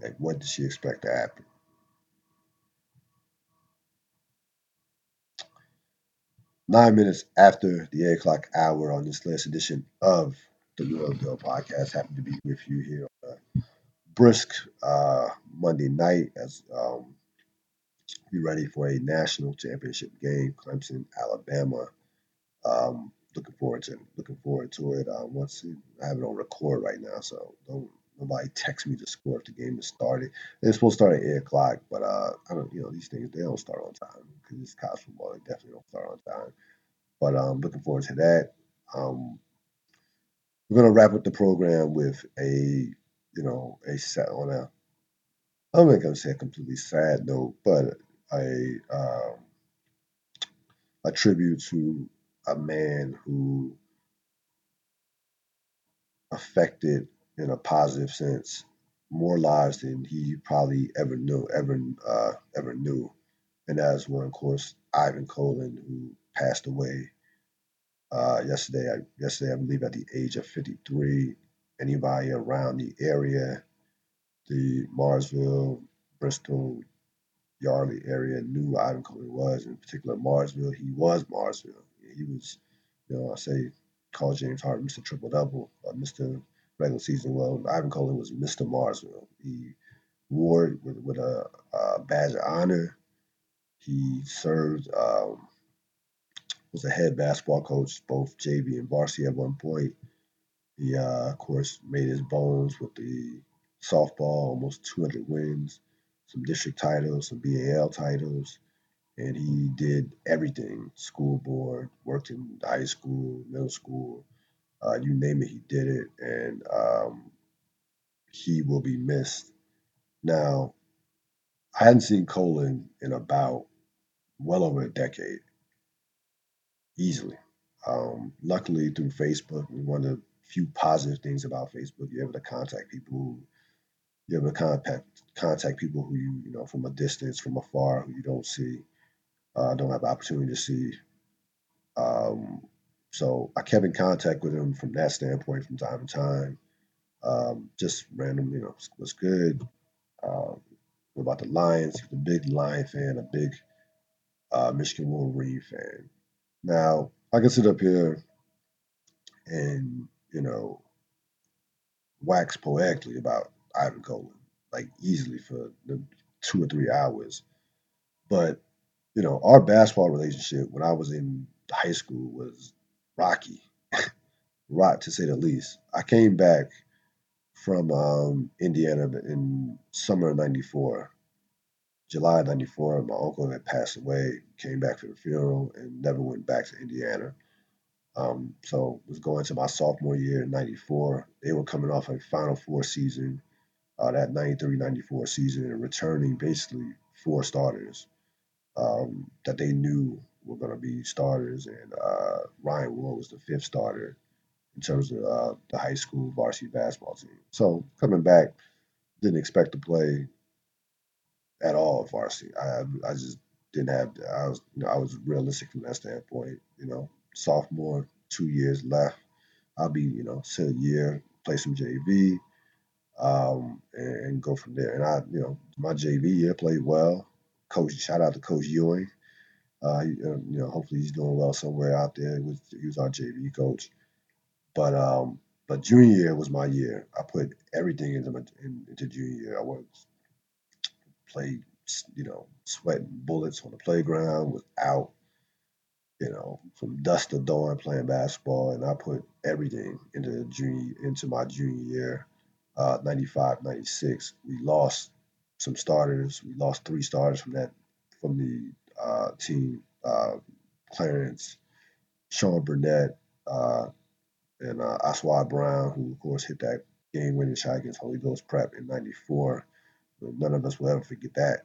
like what did she expect to happen nine minutes after the eight o'clock hour on this latest edition of the Real Deal Podcast. Happy to be with you here on a brisk uh, Monday night as um, we ready for a national championship game, Clemson, Alabama. Um, looking forward to looking forward to it. Uh, once it, I have it on record right now, so don't nobody text me the score if the game is started. It's supposed to start at eight o'clock, but uh, I don't. You know these things they don't start on time because it's college football. They definitely don't start on time. But um, looking forward to that. Um, we're gonna wrap up the program with a, you know, a set on a. I'm not gonna say a completely sad note, but a um, a tribute to a man who affected in a positive sense more lives than he probably ever knew ever uh, ever knew, and is one, of course, Ivan Colin, who passed away uh, yesterday. I, yesterday, I believe, at the age of 53. Anybody around the area, the Morrisville, Bristol, Yardley area knew Ivan Colin was. In particular, Morrisville. He was Morrisville. He was, you know, I say, call James Harden Mr. Triple Double, uh, Mr. Regular Season. Well, Ivan Colin was Mr. Morrisville. He wore it with, with a, a badge of honor. He served um, was a head basketball coach, both JV and varsity at one point. He, uh, of course, made his bones with the softball, almost 200 wins, some district titles, some BAL titles, and he did everything school board, worked in high school, middle school, uh, you name it, he did it, and um, he will be missed. Now, I hadn't seen Colin in about well over a decade easily. Um, luckily, through Facebook, one of the few positive things about Facebook, you're able to contact people. who You're able to contact contact people who you you know from a distance, from afar, who you don't see, uh, don't have opportunity to see. Um, so I kept in contact with him from that standpoint from time to time. Um, just random, you know, was good. Um, about the Lions? He's a big Lion fan, a big uh, Michigan Wolverine fan. Now, I can sit up here and, you know, wax poetically about Ivan Colin, like easily for the two or three hours. But, you know, our basketball relationship when I was in high school was rocky, rot to say the least. I came back from um, Indiana in summer of 94. July 94, my uncle had passed away, came back for the funeral, and never went back to Indiana. Um, so was going to my sophomore year in '94. They were coming off a Final Four season, uh, that '93-'94 season, and returning basically four starters um, that they knew were going to be starters. And uh, Ryan Ward was the fifth starter in terms of uh, the high school varsity basketball team. So coming back, didn't expect to play at all varsity. I I just didn't have. I was you know I was realistic from that standpoint. You know, sophomore, two years left. I'll be you know sit a year, play some JV, um, and, and go from there. And I you know my JV year played well. Coach, shout out to Coach Ewing. Uh, uh, you know, hopefully he's doing well somewhere out there. He was, he was our JV coach. But um, but junior year was my year. I put everything into my in, into junior year. I was played, you know, sweating bullets on the playground, was out, you know, from dusk to dawn playing basketball, and I put everything into junior into my junior year, uh, 95, 96. We lost some starters. We lost three starters from that from the uh, team. Uh, Clarence, Sean Burnett, uh, and uh, Aswad Brown, who of course hit that game-winning shot against Holy Ghost Prep in '94. None of us will ever forget that.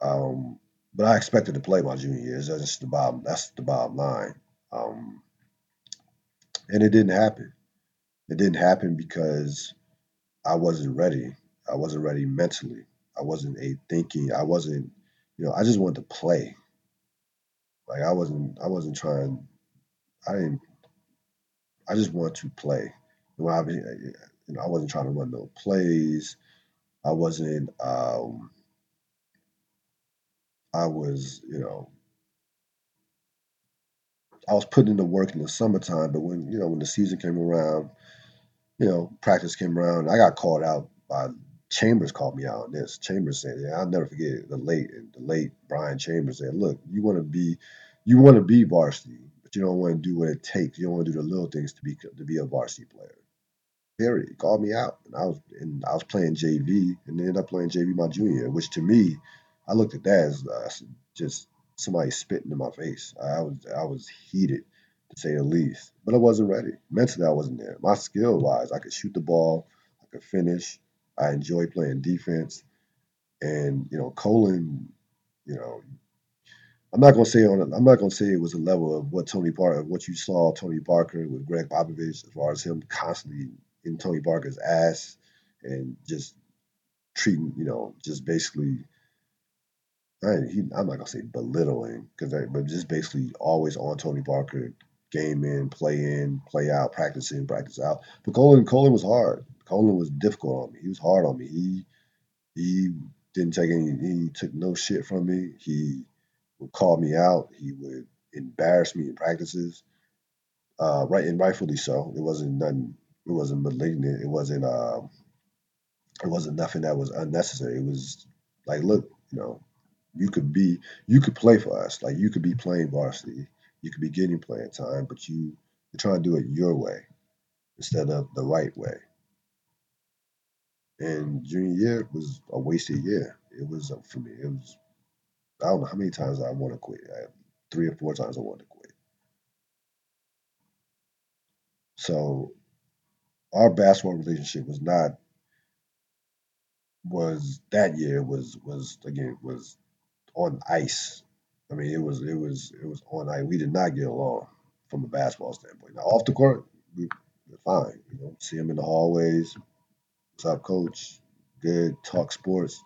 Um, but I expected to play my junior years. That's the bottom. That's the bottom line. Um, and it didn't happen. It didn't happen because I wasn't ready. I wasn't ready mentally. I wasn't a thinking. I wasn't. You know, I just wanted to play. Like I wasn't. I wasn't trying. I didn't. I just wanted to play. You know, I, you know, I wasn't trying to run no plays. I wasn't. Um, I was, you know, I was putting in the work in the summertime, but when you know when the season came around, you know, practice came around, I got called out by Chambers called me out on this. Chambers said, "Yeah, I'll never forget it. the late the late Brian Chambers said, look, you want to be, you want to be varsity, but you don't want to do what it takes. You don't want to do the little things to be to be a varsity player." Period. He called me out, and I was and I was playing JV, and ended up playing JV my junior which to me, I looked at that as uh, just somebody spitting in my face. I was I was heated to say the least, but I wasn't ready. Mentally, I wasn't there. My skill wise, I could shoot the ball, I could finish. I enjoy playing defense, and you know, Colin, you know, I'm not gonna say on. I'm not gonna say it was a level of what Tony Parker, what you saw Tony Parker with Gregg Popovich, as far as him constantly in Tony Parker's ass and just treating, you know, just basically. I, he, I'm not gonna say belittling, because but just basically always on Tony Parker, game in, play in, play out, practice in, practice out. But Colin, Colin was hard. Colin was difficult on me. He was hard on me. He he didn't take any. He took no shit from me. He would call me out. He would embarrass me in practices. Uh, right and rightfully so. It wasn't nothing. It wasn't malignant. It wasn't. Uh, it wasn't nothing that was unnecessary. It was like, look, you know, you could be, you could play for us. Like you could be playing varsity. You could be getting playing time, but you you're trying to do it your way instead of the right way. And junior year was a wasted year. It was uh, for me. It was. I don't know how many times I want to quit. I, three or four times I wanted to quit. So our basketball relationship was not was that year was was again was on ice. I mean, it was it was it was on ice. We did not get along from a basketball standpoint. Now off the court, we, we're fine. You know, see him in the hallways. Up, coach? Good. Talk sports.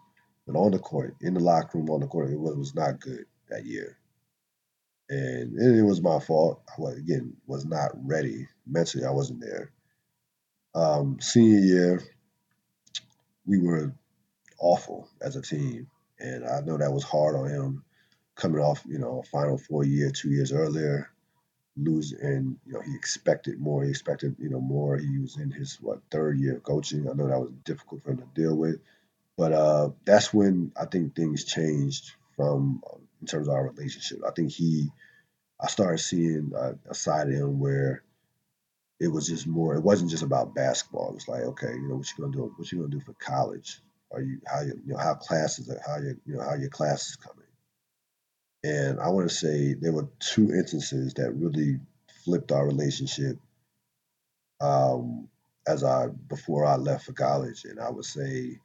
But on the court, in the locker room, on the court, it was, was not good that year. And it, it was my fault. I was, again was not ready mentally. I wasn't there. Um, senior year, we were awful as a team, and I know that was hard on him coming off, you know, Final Four year, two years earlier, lose, and you know he expected more. He expected, you know, more. He was in his what third year of coaching. I know that was difficult for him to deal with, but uh, that's when I think things changed from in terms of our relationship. I think he, I started seeing a, a side of him where it was just more. It wasn't just about basketball. It was like, okay, you know, what you gonna do? What you gonna do for college? Are you how you, you know how classes are how you you know how your classes coming? And I want to say there were two instances that really flipped our relationship um, as I before I left for college, and I would say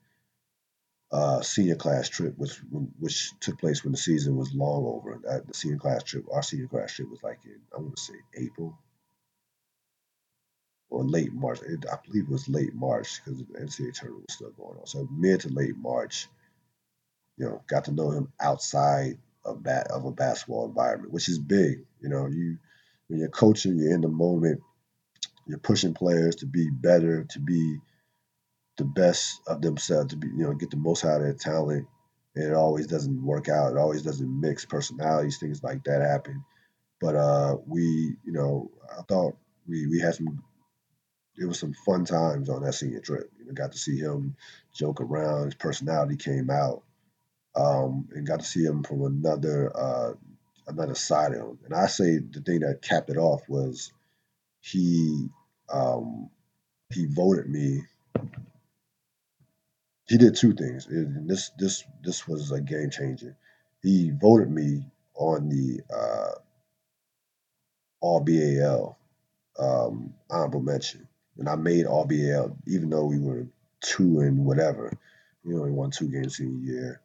uh, senior class trip, which which took place when the season was long over. That the senior class trip, our senior class trip was like in I want to say April or late March. It, I believe it was late March because the NCAA tournament was still going on. So mid to late March, you know, got to know him outside of that of a basketball environment, which is big. You know, you when you're coaching, you're in the moment, you're pushing players to be better, to be the best of themselves, to be you know get the most out of their talent. And it always doesn't work out. It always doesn't mix personalities, things like that happen. But uh, we, you know, I thought we we had some it was some fun times on that senior trip. You know, got to see him joke around. His personality came out, um, and got to see him from another uh, another side of him. And I say the thing that capped it off was he um, he voted me. He did two things. And this this this was a game changer. He voted me on the uh, All BAL um, honorable mention and I made All BAL, even though we were two and whatever. We only won two games in a year.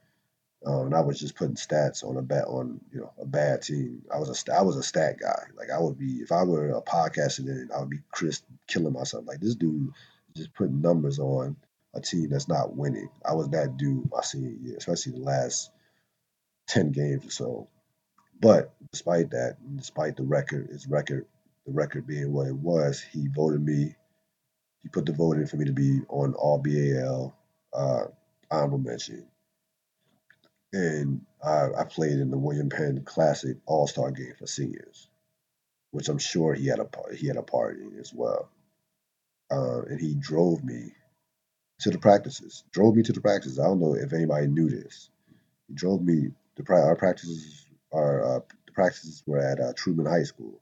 Um, and I was just putting stats on a bet on you know a bad team. I was a I was a stat guy. Like I would be if I were a podcaster, then I would be Chris killing myself. Like this dude just putting numbers on a team that's not winning. I was that dude my senior year, especially the last ten games or so. But despite that, despite the record, his record, the record being what it was, he voted me he put the vote in for me to be on all BAL uh, honorable mention. And I, I played in the William Penn Classic All Star game for seniors, which I'm sure he had a he had a part in as well. Uh, and he drove me to the practices. Drove me to the practices. I don't know if anybody knew this. He drove me. The our practices our uh, the practices were at uh, Truman High School,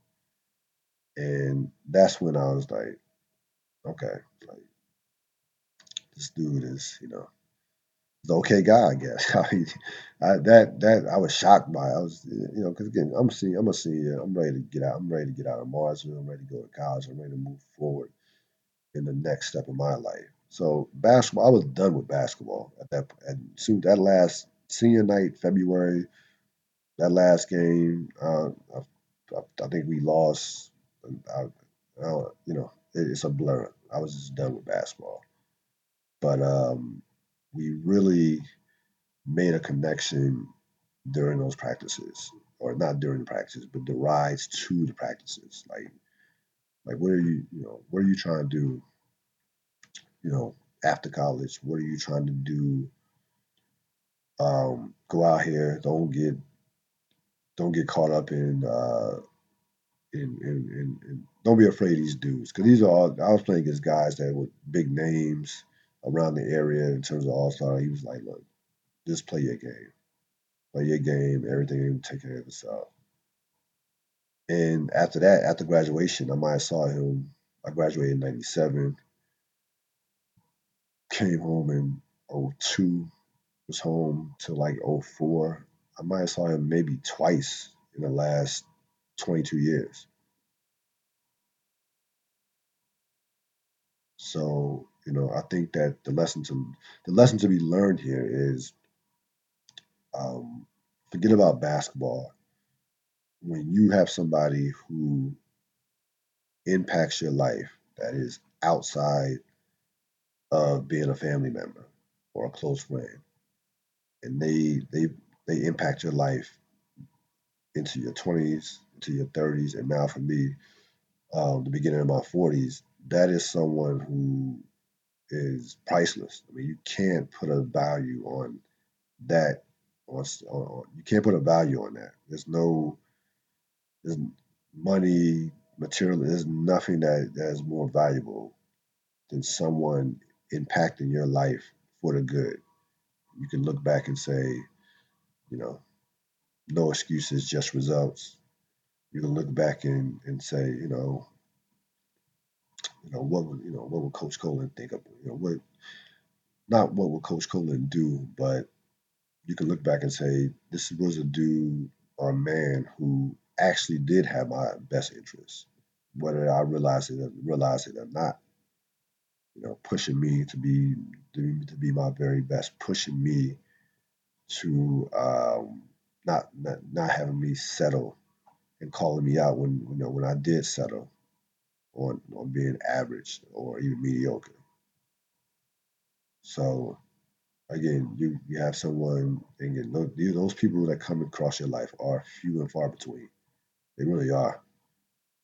and that's when I was like, okay, like this dude is, you know, the okay guy, I guess. *laughs* I that that I was shocked by. I was, you know, because again, I'm seeing, I'm a senior. I'm ready to get out. I'm ready to get out of Marshall. I'm ready to go to college. I'm ready to move forward in the next step of my life. So basketball, I was done with basketball at that. And soon that last senior night, February, that last game, uh, I, I, think we lost. I, you know, it, it's a blur. I was just done with basketball. But um, we really made a connection during those practices, or not during the practices, but the rides to the practices. Like, like what are you, you know, what are you trying to do? You know, after college, what are you trying to do? Um, go out here, don't get, don't get caught up in, uh, in, in, in, in don't be afraid of these dudes because these are all. I was playing against guys that were big names around the area in terms of all star. He was like, look, just play your game. Play your game, everything take care of itself. And after that, after graduation, I might have saw him. I graduated in 97. Came home in 02. Was home till like 04. I might have saw him maybe twice in the last 22 years. So, you know, I think that the lesson to the lesson to be learned here is um, forget about basketball. When you have somebody who impacts your life that is outside of being a family member or a close friend, and they they they impact your life into your twenties, into your thirties, and now for me, um, the beginning of my forties, that is someone who is priceless. I mean, you can't put a value on that on, on, you can't put a value on that. There's no there's money, material. There's nothing that that is more valuable than someone impacting your life for the good. You can look back and say, you know, no excuses, just results. You can look back and, and say, you know, you know what would you know what would Coach Colin think of you know what not what would Coach Colin do, but you can look back and say, this was a dude or a man who actually did have my best interest. whether I realize it realize it or not. You know, pushing me to be to be my very best, pushing me to um, not, not not having me settle and calling me out when you know when I did settle on on being average or even mediocre. So again, you you have someone again those, those people that come across your life are few and far between. They really are.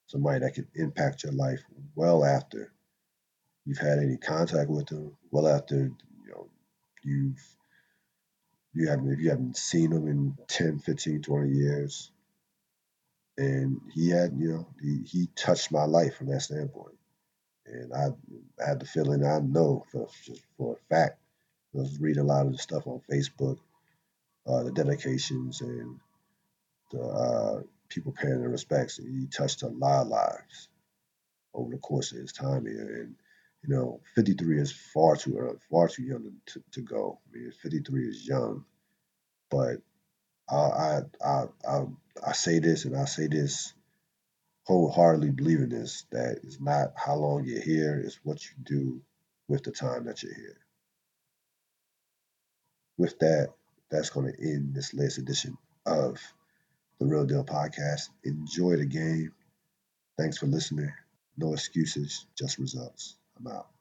Somebody that can impact your life well after you've had any contact with them, well after you know you've you haven't if you haven't seen them in 10, 15, 20 years. And he had, you know, he, he touched my life from that standpoint. And I, I had the feeling I know for just for a fact. I was reading a lot of the stuff on Facebook, uh, the dedications and the uh, people paying their respects. And he touched a lot of lives over the course of his time here. And you know, 53 is far too early, far too young to, to go. I mean, 53 is young, but I, I, I, I, say this and I say this wholeheartedly believing this that it's not how long you're here, it's what you do with the time that you're here. With that, that's going to end this latest edition of the Real Deal Podcast. Enjoy the game. Thanks for listening. No excuses, just results. I'm out.